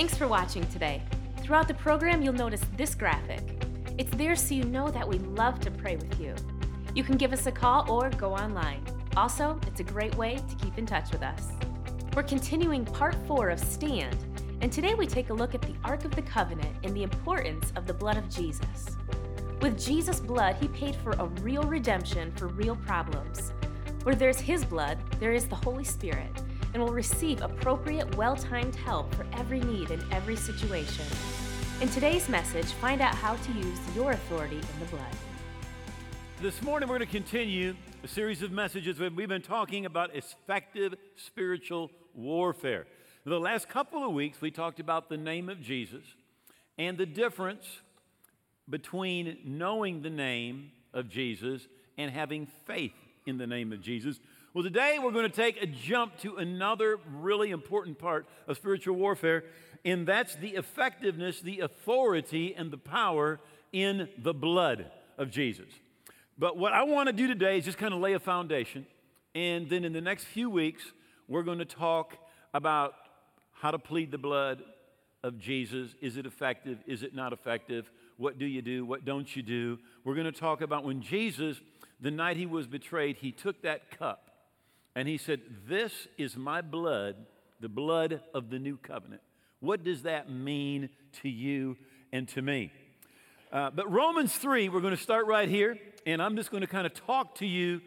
Thanks for watching today. Throughout the program, you'll notice this graphic. It's there so you know that we love to pray with you. You can give us a call or go online. Also, it's a great way to keep in touch with us. We're continuing part four of Stand, and today we take a look at the Ark of the Covenant and the importance of the blood of Jesus. With Jesus' blood, he paid for a real redemption for real problems. Where there's his blood, there is the Holy Spirit, and will receive appropriate, well timed help for every need in every situation. In today's message, find out how to use your authority in the blood. This morning, we're going to continue a series of messages where we've been talking about effective spiritual warfare. The last couple of weeks, we talked about the name of Jesus and the difference between knowing the name of Jesus and having faith in the name of Jesus. Well, today we're going to take a jump to another really important part of spiritual warfare, and that's the effectiveness, the authority, and the power in the blood of Jesus. But what I want to do today is just kind of lay a foundation, and then in the next few weeks, we're going to talk about how to plead the blood of Jesus. Is it effective? Is it not effective? What do you do? What don't you do? We're going to talk about when Jesus, the night he was betrayed, he took that cup and he said, This is my blood, the blood of the new covenant. What does that mean to you and to me? Uh, but Romans 3, we're going to start right here, and I'm just going to kind of talk to you.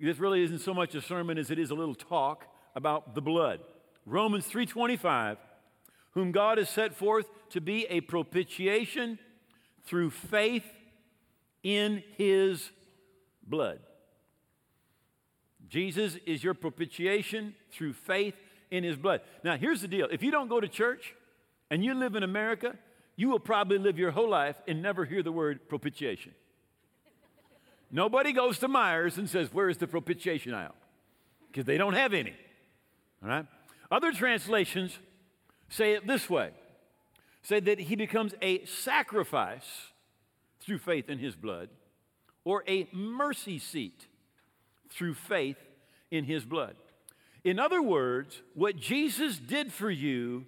This really isn't so much a sermon as it is a little talk about the blood. Romans 3:25, whom God has set forth to be a propitiation through faith in his blood. Jesus is your propitiation through faith in his blood. Now, here's the deal. If you don't go to church and you live in America, you will probably live your whole life and never hear the word propitiation. Nobody goes to Meijer and says, Where is the propitiation aisle? Because they don't have any. All right? Other translations say it this way say that he becomes a sacrifice through faith in his blood, or a mercy seat through faith in his blood. In other words, what Jesus did for you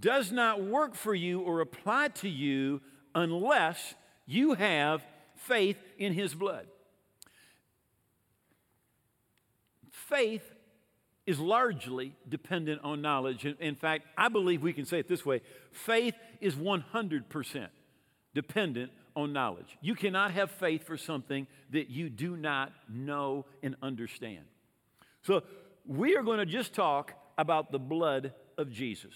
does not work for you or apply to you unless you have faith in his blood. Faith is largely dependent on knowledge. In fact, I believe we can say it this way faith is 100% dependent on knowledge. You cannot have faith for something that you do not know and understand. So, we are going to just talk about the blood of Jesus.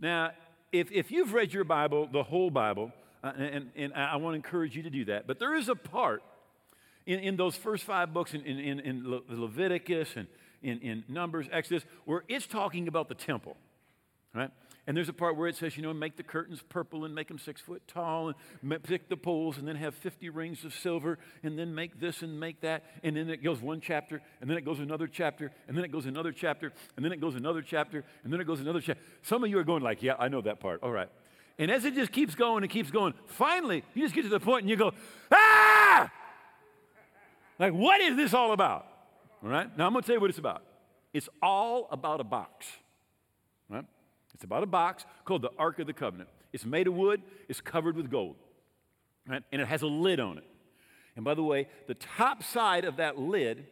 Now, if, if you've read your Bible, the whole Bible, uh, and, and I want to encourage you to do that, but there is a part in, in those first five books in, in, in Le- Leviticus and in, in Numbers, Exodus, where it's talking about the temple, right? And there's a part where it says, you know, make the curtains purple and make them six foot tall and pick the poles and then have 50 rings of silver and then make this and make that. And then it goes one chapter and then it goes another chapter and then it goes another chapter and then it goes another chapter and then it goes another chapter. Some of you are going like, yeah, I know that part. All right. And as it just keeps going and keeps going, finally, you just get to the point and you go, ah! Like, what is this all about? All right? Now I'm going to tell you what it's about. It's all about a box. It's about a box called the Ark of the Covenant. It's made of wood, it's covered with gold, right? and it has a lid on it. And by the way, the top side of that lid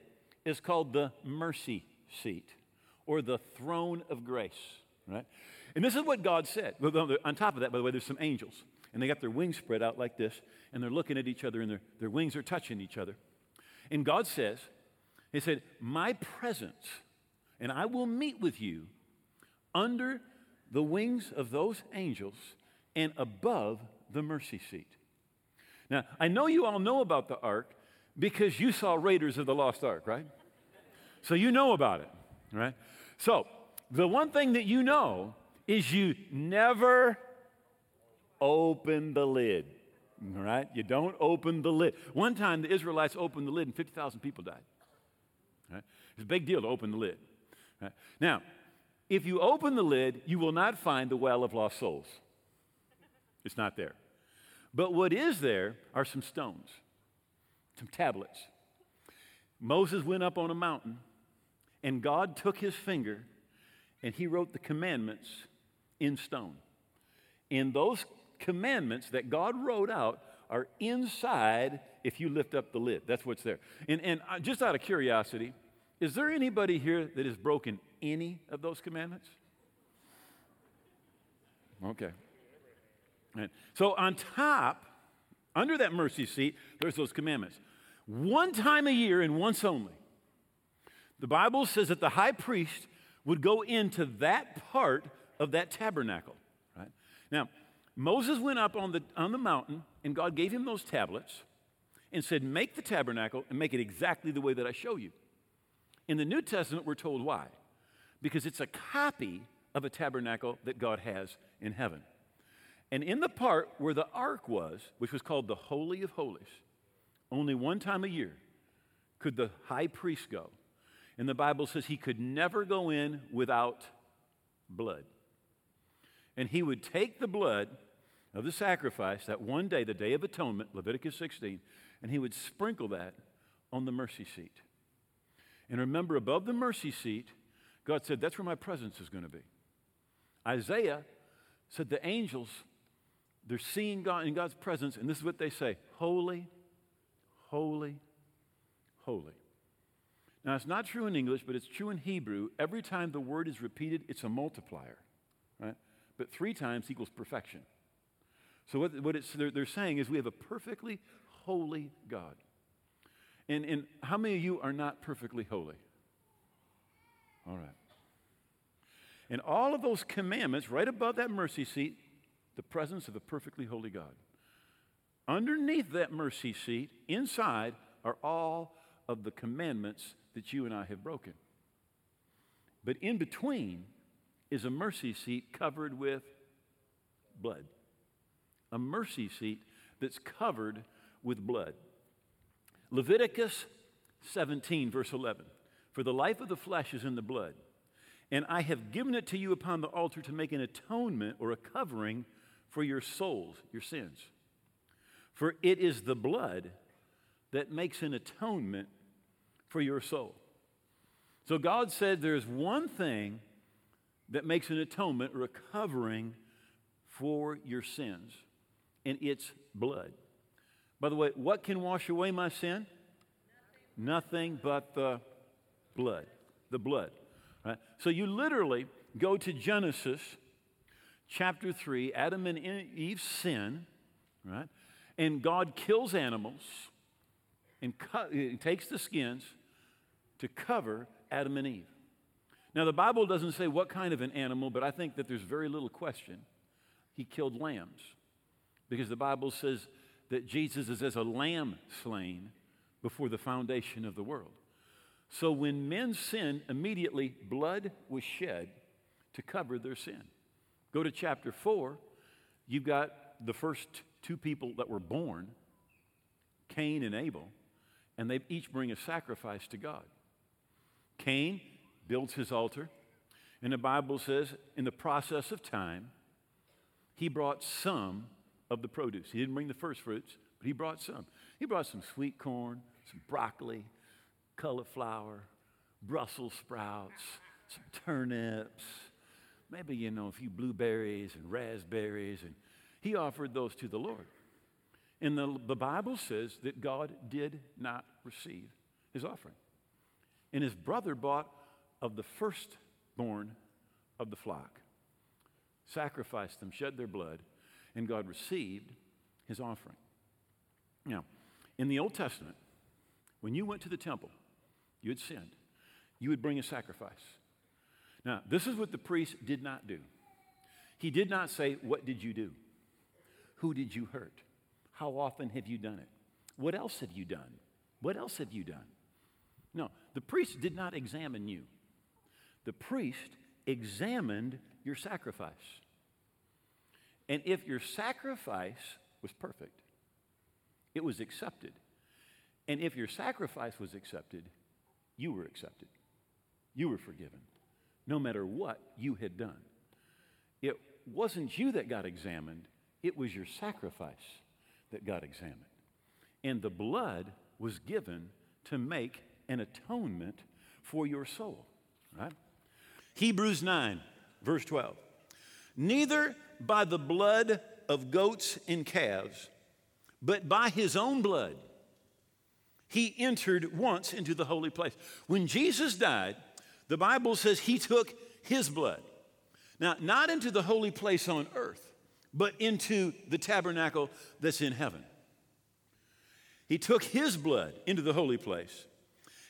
is called the mercy seat or the throne of grace, right? And this is what God said. On top of that, by the way, there's some angels, and they got their wings spread out like this, and they're looking at each other, and their, their wings are touching each other. And God says, He said, My presence, and I will meet with you under the wings of those angels and above the mercy seat. Now, I know you all know about the ark because you saw Raiders of the Lost Ark, right? So you know about it, right? So, the one thing that you know is you never open the lid, right? You don't open the lid. One time the Israelites opened the lid and 50,000 people died. Right? It's a big deal to open the lid. Right? Now, if you open the lid, you will not find the well of lost souls. It's not there. But what is there are some stones, some tablets. Moses went up on a mountain, and God took his finger and he wrote the commandments in stone. And those commandments that God wrote out are inside if you lift up the lid. That's what's there. And, and uh, just out of curiosity, is there anybody here that has broken any of those commandments? Okay. Right. So on top, under that mercy seat, there's those commandments. One time a year and once only, the Bible says that the high priest would go into that part of that tabernacle. Right? Now, Moses went up on the, on the mountain, and God gave him those tablets and said, Make the tabernacle and make it exactly the way that I show you. In the New Testament, we're told why. Because it's a copy of a tabernacle that God has in heaven. And in the part where the ark was, which was called the Holy of Holies, only one time a year could the high priest go. And the Bible says he could never go in without blood. And he would take the blood of the sacrifice that one day, the Day of Atonement, Leviticus 16, and he would sprinkle that on the mercy seat. And remember, above the mercy seat, God said, That's where my presence is going to be. Isaiah said the angels, they're seeing God in God's presence, and this is what they say Holy, holy, holy. Now, it's not true in English, but it's true in Hebrew. Every time the word is repeated, it's a multiplier, right? But three times equals perfection. So, what, what they're, they're saying is we have a perfectly holy God. And, and how many of you are not perfectly holy? All right. And all of those commandments, right above that mercy seat, the presence of a perfectly holy God. Underneath that mercy seat, inside, are all of the commandments that you and I have broken. But in between is a mercy seat covered with blood. A mercy seat that's covered with blood. Leviticus 17, verse 11. For the life of the flesh is in the blood, and I have given it to you upon the altar to make an atonement or a covering for your souls, your sins. For it is the blood that makes an atonement for your soul. So God said there's one thing that makes an atonement or a covering for your sins, and it's blood. By the way, what can wash away my sin? Nothing, Nothing but the blood. The blood. Right? So you literally go to Genesis chapter 3, Adam and Eve sin, right? And God kills animals and takes the skins to cover Adam and Eve. Now, the Bible doesn't say what kind of an animal, but I think that there's very little question. He killed lambs because the Bible says that Jesus is as a lamb slain before the foundation of the world. So when men sinned, immediately blood was shed to cover their sin. Go to chapter 4, you've got the first two people that were born, Cain and Abel, and they each bring a sacrifice to God. Cain builds his altar, and the Bible says, in the process of time, he brought some of the produce. He didn't bring the first fruits, but he brought some. He brought some sweet corn, some broccoli, cauliflower, Brussels sprouts, some turnips, maybe, you know, a few blueberries and raspberries. And he offered those to the Lord. And the, the Bible says that God did not receive his offering. And his brother bought of the firstborn of the flock, sacrificed them, shed their blood, and God received his offering. Now, in the Old Testament, when you went to the temple, you had sinned, you would bring a sacrifice. Now, this is what the priest did not do. He did not say, What did you do? Who did you hurt? How often have you done it? What else have you done? What else have you done? No, the priest did not examine you. The priest examined your sacrifice. And if your sacrifice was perfect, it was accepted. And if your sacrifice was accepted, you were accepted. You were forgiven, no matter what you had done. It wasn't you that got examined, it was your sacrifice that got examined. And the blood was given to make an atonement for your soul, right? Hebrews 9, verse 12. neither by the blood of goats and calves, but by his own blood, he entered once into the holy place. When Jesus died, the Bible says he took his blood. Now, not into the holy place on earth, but into the tabernacle that's in heaven. He took his blood into the holy place,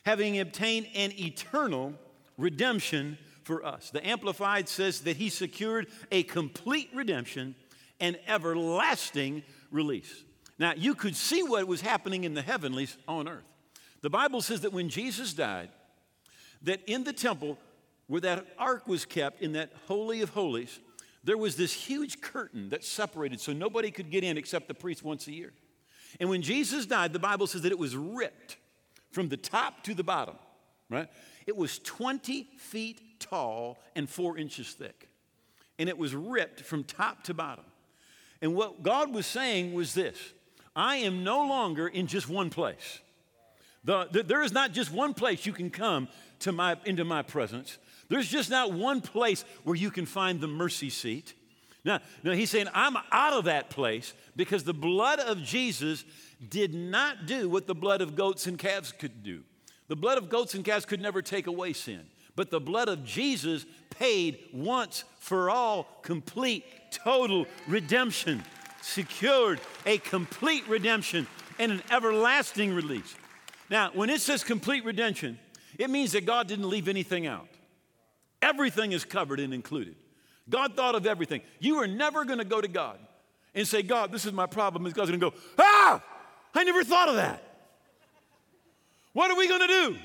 having obtained an eternal redemption for us. The Amplified says that he secured a complete redemption and everlasting release. Now, you could see what was happening in the heavenlies on earth. The Bible says that when Jesus died, that in the temple where that ark was kept, in that Holy of Holies, there was this huge curtain that separated so nobody could get in except the priest once a year. And when Jesus died, the Bible says that it was ripped from the top to the bottom, right? It was 20 feet tall and four inches thick. And it was ripped from top to bottom. And what God was saying was this I am no longer in just one place. The, the, there is not just one place you can come to my, into my presence. There's just not one place where you can find the mercy seat. Now, now, he's saying, I'm out of that place because the blood of Jesus did not do what the blood of goats and calves could do. The blood of goats and calves could never take away sin. But the blood of Jesus paid once for all, complete, total redemption, secured a complete redemption and an everlasting release. Now, when it says complete redemption, it means that God didn't leave anything out. Everything is covered and included. God thought of everything. You are never going to go to God and say, God, this is my problem. And God's going to go, ah, I never thought of that. What are we going to do?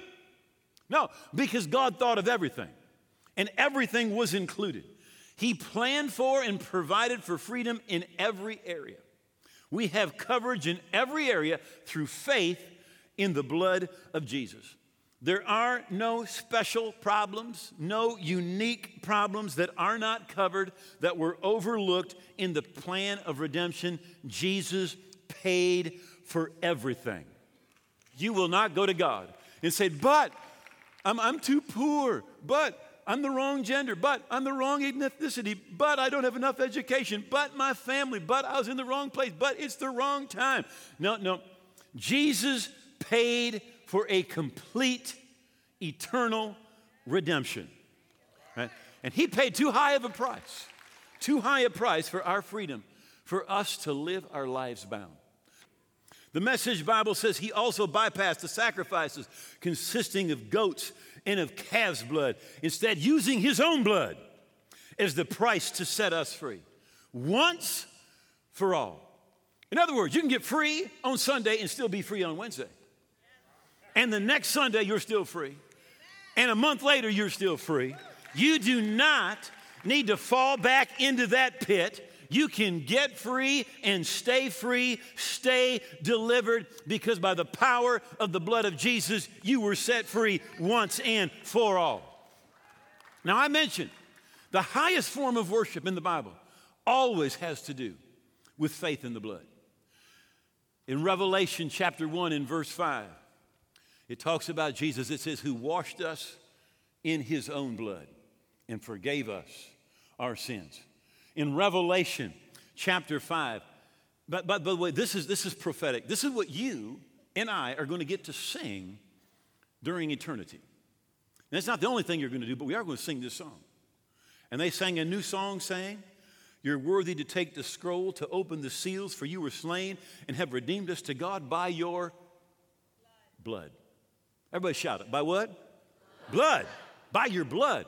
No, because God thought of everything, and everything was included. He planned for and provided for freedom in every area. We have coverage in every area through faith in the blood of Jesus. There are no special problems, no unique problems that are not covered, that were overlooked in the plan of redemption. Jesus paid for everything. You will not go to God and say, But I'm, I'm too poor, but I'm the wrong gender, but I'm the wrong ethnicity, but I don't have enough education, but my family, but I was in the wrong place, but it's the wrong time. No, no. Jesus paid for a complete, eternal redemption. Right? And he paid too high of a price, too high a price for our freedom, for us to live our lives bound. The Message Bible says he also bypassed the sacrifices consisting of goats and of calves' blood, instead, using his own blood as the price to set us free once for all. In other words, you can get free on Sunday and still be free on Wednesday. And the next Sunday, you're still free. And a month later, you're still free. You do not need to fall back into that pit you can get free and stay free, stay delivered, because by the power of the blood of Jesus, you were set free once and for all. Now, I mentioned the highest form of worship in the Bible always has to do with faith in the blood. In Revelation chapter 1 and verse 5, it talks about Jesus. It says, Who washed us in his own blood and forgave us our sins in Revelation chapter 5. But, but by the way, this is, this is prophetic. This is what you and I are going to get to sing during eternity. And not the only thing you're going to do, but we are going to sing this song. And they sang a new song saying, You're worthy to take the scroll, to open the seals, for you were slain and have redeemed us to God by your blood. blood. Everybody shout it. By what? Blood. blood. By your blood.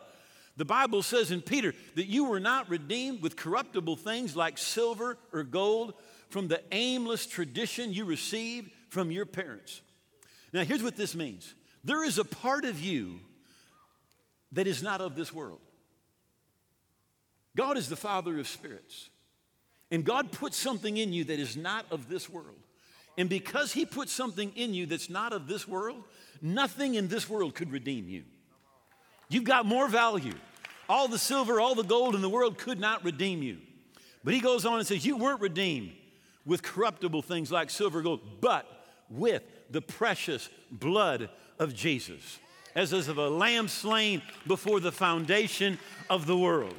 The Bible says in Peter that you were not redeemed with corruptible things like silver or gold from the aimless tradition you received from your parents. Now, here's what this means there is a part of you that is not of this world. God is the Father of spirits. And God put something in you that is not of this world. And because He put something in you that's not of this world, nothing in this world could redeem you. You've got more value. All the silver, all the gold in the world could not redeem you. But he goes on and says, You weren't redeemed with corruptible things like silver, or gold, but with the precious blood of Jesus, as of a lamb slain before the foundation of the world.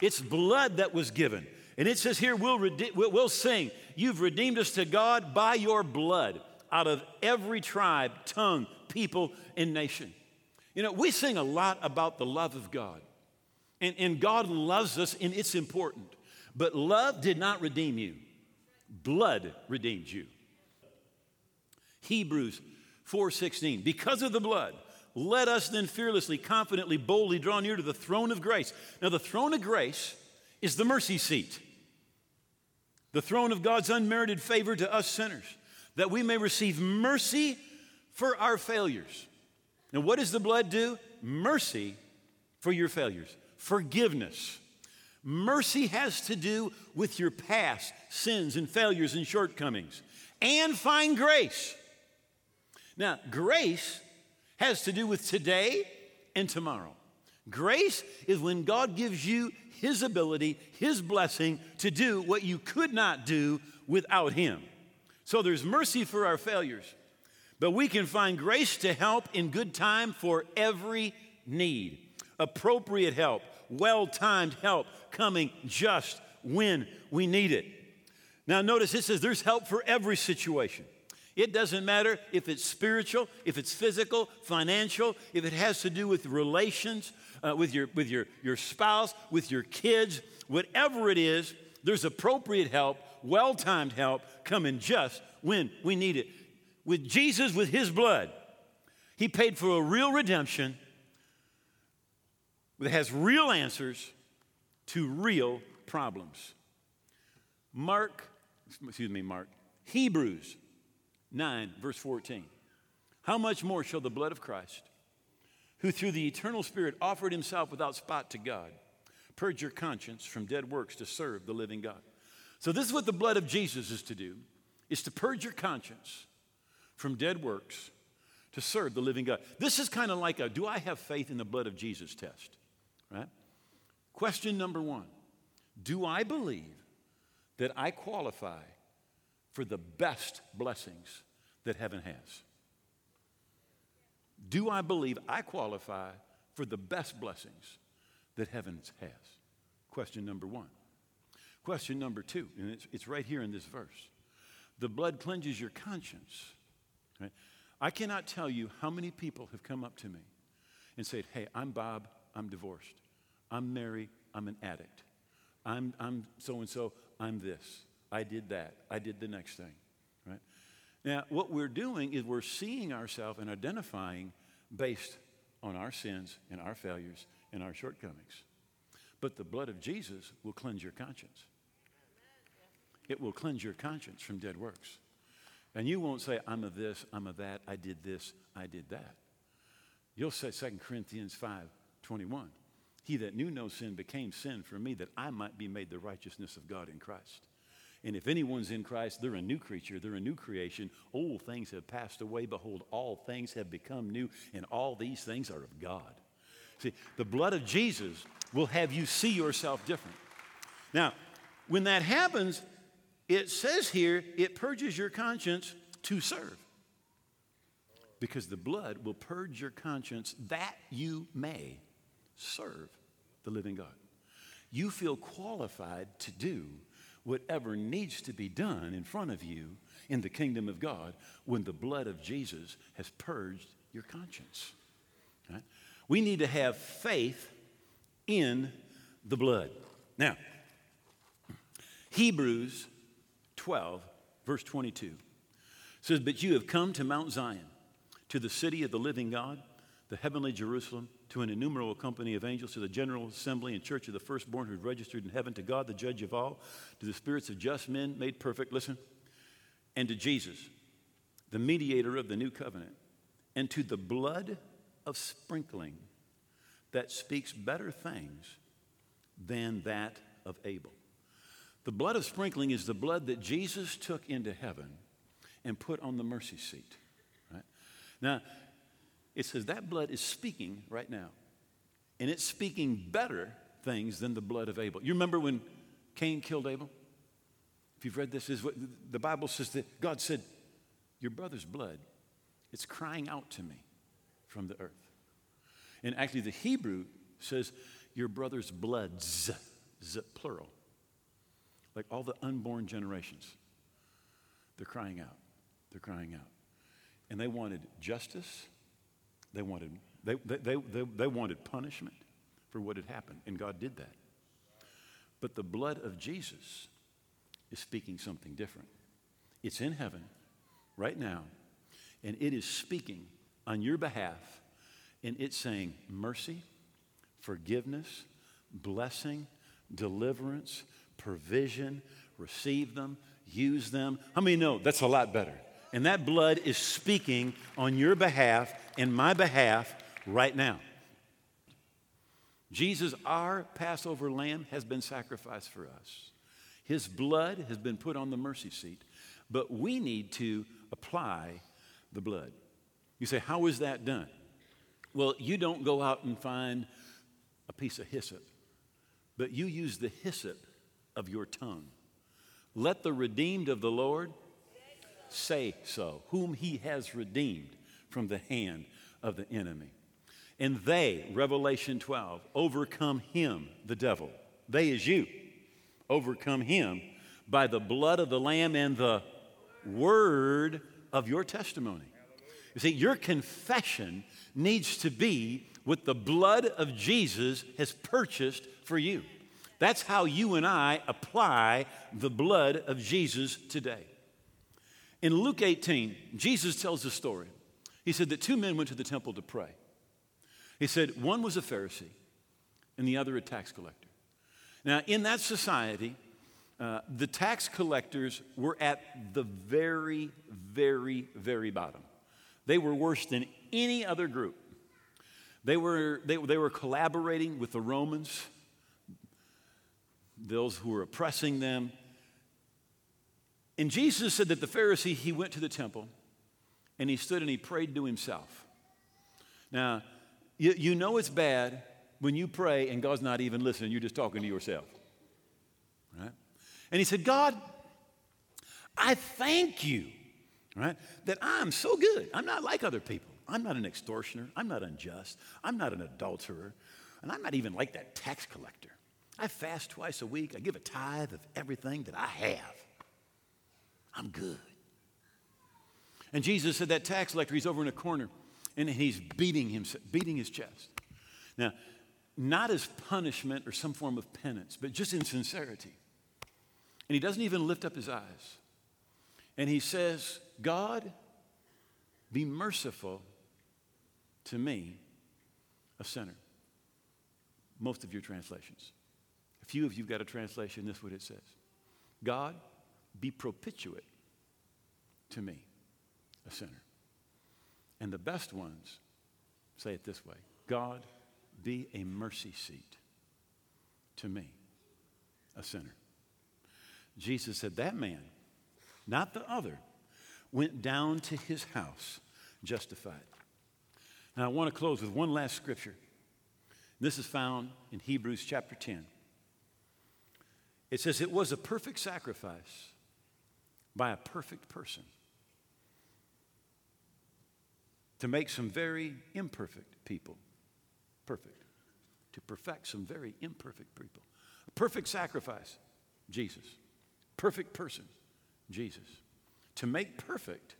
It's blood that was given. And it says here, we'll, rede- we'll sing, You've redeemed us to God by your blood out of every tribe, tongue, people, and nation. You know, we sing a lot about the love of God. And, and God loves us, and it's important. But love did not redeem you, blood redeemed you. Hebrews 4:16 Because of the blood let us then fearlessly confidently boldly draw near to the throne of grace. Now the throne of grace is the mercy seat. The throne of God's unmerited favor to us sinners that we may receive mercy for our failures. Now what does the blood do? Mercy for your failures. Forgiveness. Mercy has to do with your past sins and failures and shortcomings. And find grace now, grace has to do with today and tomorrow. Grace is when God gives you His ability, His blessing to do what you could not do without Him. So there's mercy for our failures, but we can find grace to help in good time for every need. Appropriate help, well timed help coming just when we need it. Now, notice it says there's help for every situation. It doesn't matter if it's spiritual, if it's physical, financial, if it has to do with relations, uh, with, your, with your, your spouse, with your kids, whatever it is, there's appropriate help, well timed help coming just when we need it. With Jesus, with his blood, he paid for a real redemption that has real answers to real problems. Mark, excuse me, Mark, Hebrews 9, verse 14. How much more shall the blood of Christ, who through the eternal Spirit offered himself without spot to God, purge your conscience from dead works to serve the living God? So this is what the blood of Jesus is to do, is to purge your conscience from dead works to serve the living God. This is kind of like a do I have faith in the blood of Jesus test, right? Question number 1. Do I believe that I qualify for the best blessings that heaven has? Do I believe I qualify for the best blessings that heaven has? Question number one. Question number two, and it's, it's right here in this verse. The blood cleanses your conscience. Right? I cannot tell you how many people have come up to me and said, Hey, I'm Bob, I'm divorced. I'm married. I'm an addict. I'm, I'm so and so, I'm this. I did that. I did the next thing, right? Now, what we're doing is we're seeing ourselves and identifying based on our sins and our failures and our shortcomings. But the blood of Jesus will cleanse your conscience. It will cleanse your conscience from dead works. And you won't say, I'm a this, I'm a that, I did this, I did that. You'll say 2 Corinthians 5 21. He that knew no sin became sin for me that I might be made the righteousness of God in Christ. And if anyone's in Christ, they're a new creature, they're a new creation. Old things have passed away. Behold, all things have become new, and all these things are of God. See, the blood of Jesus will have you see yourself different. Now, when that happens, it says here it purges your conscience to serve. Because the blood will purge your conscience that you may serve the living God. You feel qualified to do whatever needs to be done in front of you in the kingdom of God when the blood of Jesus has purged your conscience. Right? We need to have faith in the blood. Now, Hebrews 12, verse 22 says, But you have come to Mount Zion, to the city of the living God, the heavenly Jerusalem to an innumerable company of angels, to the general assembly and church of the firstborn who registered in heaven, to God, the judge of all, to the spirits of just men made perfect, listen, and to Jesus, the mediator of the new covenant, and to the blood of sprinkling that speaks better things than that of Abel. The blood of sprinkling is the blood that Jesus took into heaven and put on the mercy seat. Right? Now, it says that blood is speaking right now. And it's speaking better things than the blood of Abel. You remember when Cain killed Abel? If you've read this, is what the Bible says that God said, Your brother's blood, it's crying out to me from the earth. And actually, the Hebrew says, Your brother's bloods Z, plural. Like all the unborn generations. They're crying out. They're crying out. And they wanted justice. They wanted, they, they, they, they, wanted punishment for what had happened. And God did that. But the blood of Jesus is speaking something different. It's in heaven right now, and it is speaking on your behalf, and it's saying mercy, forgiveness, blessing, deliverance, provision, receive them, use them. How many know that's a lot better? And that blood is speaking on your behalf and my behalf right now. Jesus, our Passover lamb, has been sacrificed for us. His blood has been put on the mercy seat, but we need to apply the blood. You say, How is that done? Well, you don't go out and find a piece of hyssop, but you use the hyssop of your tongue. Let the redeemed of the Lord say so, whom he has redeemed from the hand of the enemy. And they, Revelation 12, overcome him, the devil. They is you. Overcome him by the blood of the Lamb and the word of your testimony. You see, your confession needs to be what the blood of Jesus has purchased for you. That's how you and I apply the blood of Jesus today. In Luke 18, Jesus tells a story. He said that two men went to the temple to pray. He said one was a Pharisee and the other a tax collector. Now, in that society, uh, the tax collectors were at the very, very, very bottom. They were worse than any other group. They were, they, they were collaborating with the Romans those who were oppressing them. And Jesus said that the Pharisee, he went to the temple and he stood and he prayed to himself. Now, you, you know it's bad when you pray and God's not even listening, you're just talking to yourself. Right? And he said, God, I thank you, right, that I'm so good. I'm not like other people. I'm not an extortioner. I'm not unjust. I'm not an adulterer. And I'm not even like that tax collector. I fast twice a week. I give a tithe of everything that I have. I'm good. And Jesus said that tax collector, he's over in a corner and he's beating him, beating his chest. Now, not as punishment or some form of penance, but just in sincerity. And he doesn't even lift up his eyes. And he says, God, be merciful to me, a sinner. Most of your translations A few of you have got a translation, this is what it says God, be propitiate to me, a sinner. And the best ones say it this way God, be a mercy seat to me, a sinner. Jesus said, That man, not the other, went down to his house justified. Now, I want to close with one last scripture. This is found in Hebrews chapter 10. It says it was a perfect sacrifice by a perfect person to make some very imperfect people perfect, to perfect some very imperfect people. A perfect sacrifice, Jesus. Perfect person, Jesus. To make perfect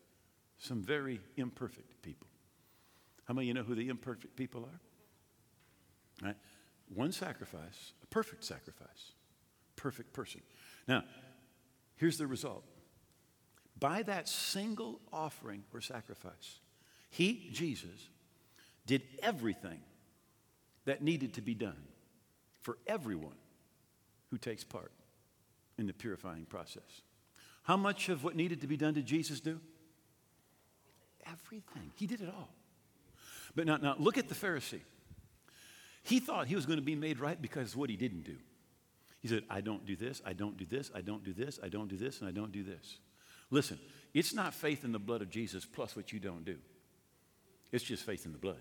some very imperfect people. How many of you know who the imperfect people are? Right? One sacrifice, a perfect sacrifice perfect person. Now, here's the result. By that single offering or sacrifice, he, Jesus, did everything that needed to be done for everyone who takes part in the purifying process. How much of what needed to be done did Jesus do? Everything. He did it all. But now, now look at the Pharisee. He thought he was going to be made right because what he didn't do. He said, I don't do this, I don't do this, I don't do this, I don't do this, and I don't do this. Listen, it's not faith in the blood of Jesus plus what you don't do. It's just faith in the blood.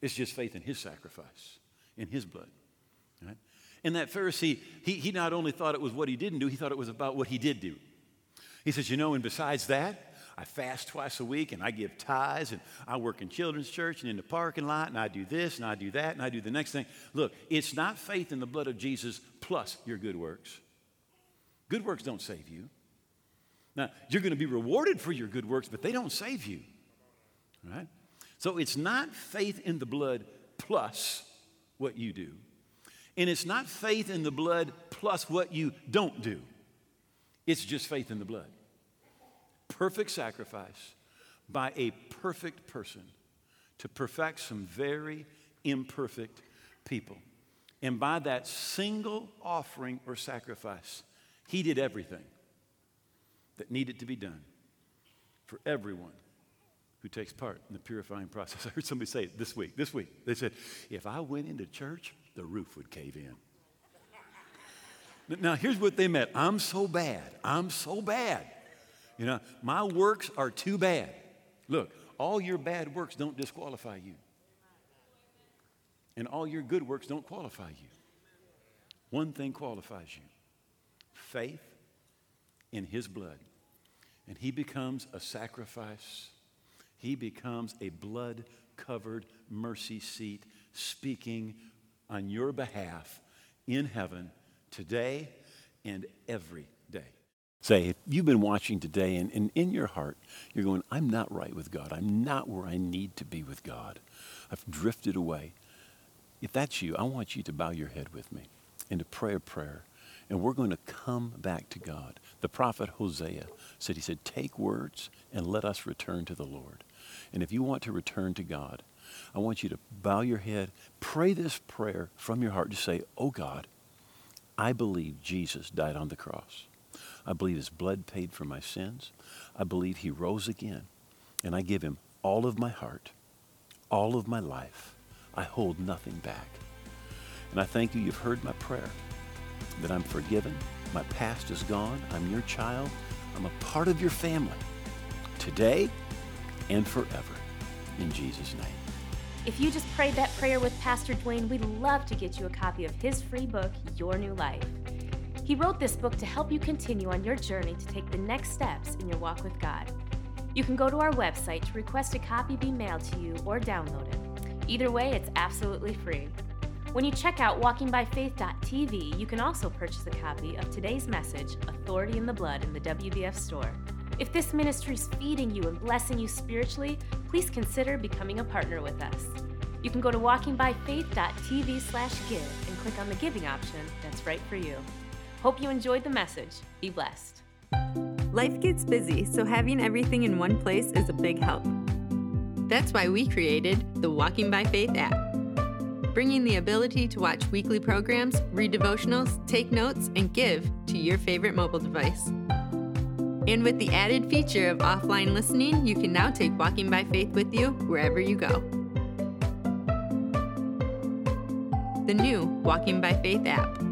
It's just faith in his sacrifice, in his blood. Right? And that Pharisee, he, he not only thought it was what he didn't do, he thought it was about what he did do. He says, You know, and besides that, I fast twice a week and I give tithes and I work in children's church and in the parking lot and I do this and I do that and I do the next thing. Look, it's not faith in the blood of Jesus plus your good works. Good works don't save you. Now, you're going to be rewarded for your good works, but they don't save you. Right? So it's not faith in the blood plus what you do. And it's not faith in the blood plus what you don't do. It's just faith in the blood. Perfect sacrifice by a perfect person to perfect some very imperfect people. And by that single offering or sacrifice, he did everything that needed to be done for everyone who takes part in the purifying process. I heard somebody say it this week. This week, they said, if I went into church, the roof would cave in. Now, here's what they meant I'm so bad. I'm so bad. You know, my works are too bad. Look, all your bad works don't disqualify you, and all your good works don't qualify you. One thing qualifies you faith in His blood. And He becomes a sacrifice, He becomes a blood covered mercy seat speaking on your behalf in heaven today and every day. Say, if you've been watching today and, and, in your heart, you're going, I'm not right with God. I'm not where I need to be with God. I've drifted away. If that's you, I want you to bow your head with me and to pray a prayer. And we're going to come back to God. The prophet Hosea said, He said, Take words and let us return to the Lord. And if you want to return to God, I want you to bow your head, pray this prayer from your heart. Just say, Oh God, I believe Jesus died on the cross. I believe his blood paid for my sins. I believe he rose again. And I give him all of my heart, all of my life. I hold nothing back. And I thank you, you've heard my prayer, that I'm forgiven. My past is gone. I'm your child. I'm a part of your family today and forever. In Jesus' name. If you just prayed that prayer with Pastor Duane, we'd love to get you a copy of his free book, Your New Life. He wrote this book to help you continue on your journey to take the next steps in your walk with God. You can go to our website to request a copy be mailed to you or download it. Either way, it's absolutely free. When you check out walkingbyfaith.tv, you can also purchase a copy of today's message, Authority in the Blood, in the WBF store. If this ministry is feeding you and blessing you spiritually, please consider becoming a partner with us. You can go to walkingbyfaith.tv slash give and click on the giving option that's right for you. Hope you enjoyed the message. Be blessed. Life gets busy, so having everything in one place is a big help. That's why we created the Walking by Faith app, bringing the ability to watch weekly programs, read devotionals, take notes, and give to your favorite mobile device. And with the added feature of offline listening, you can now take Walking by Faith with you wherever you go. The new Walking by Faith app.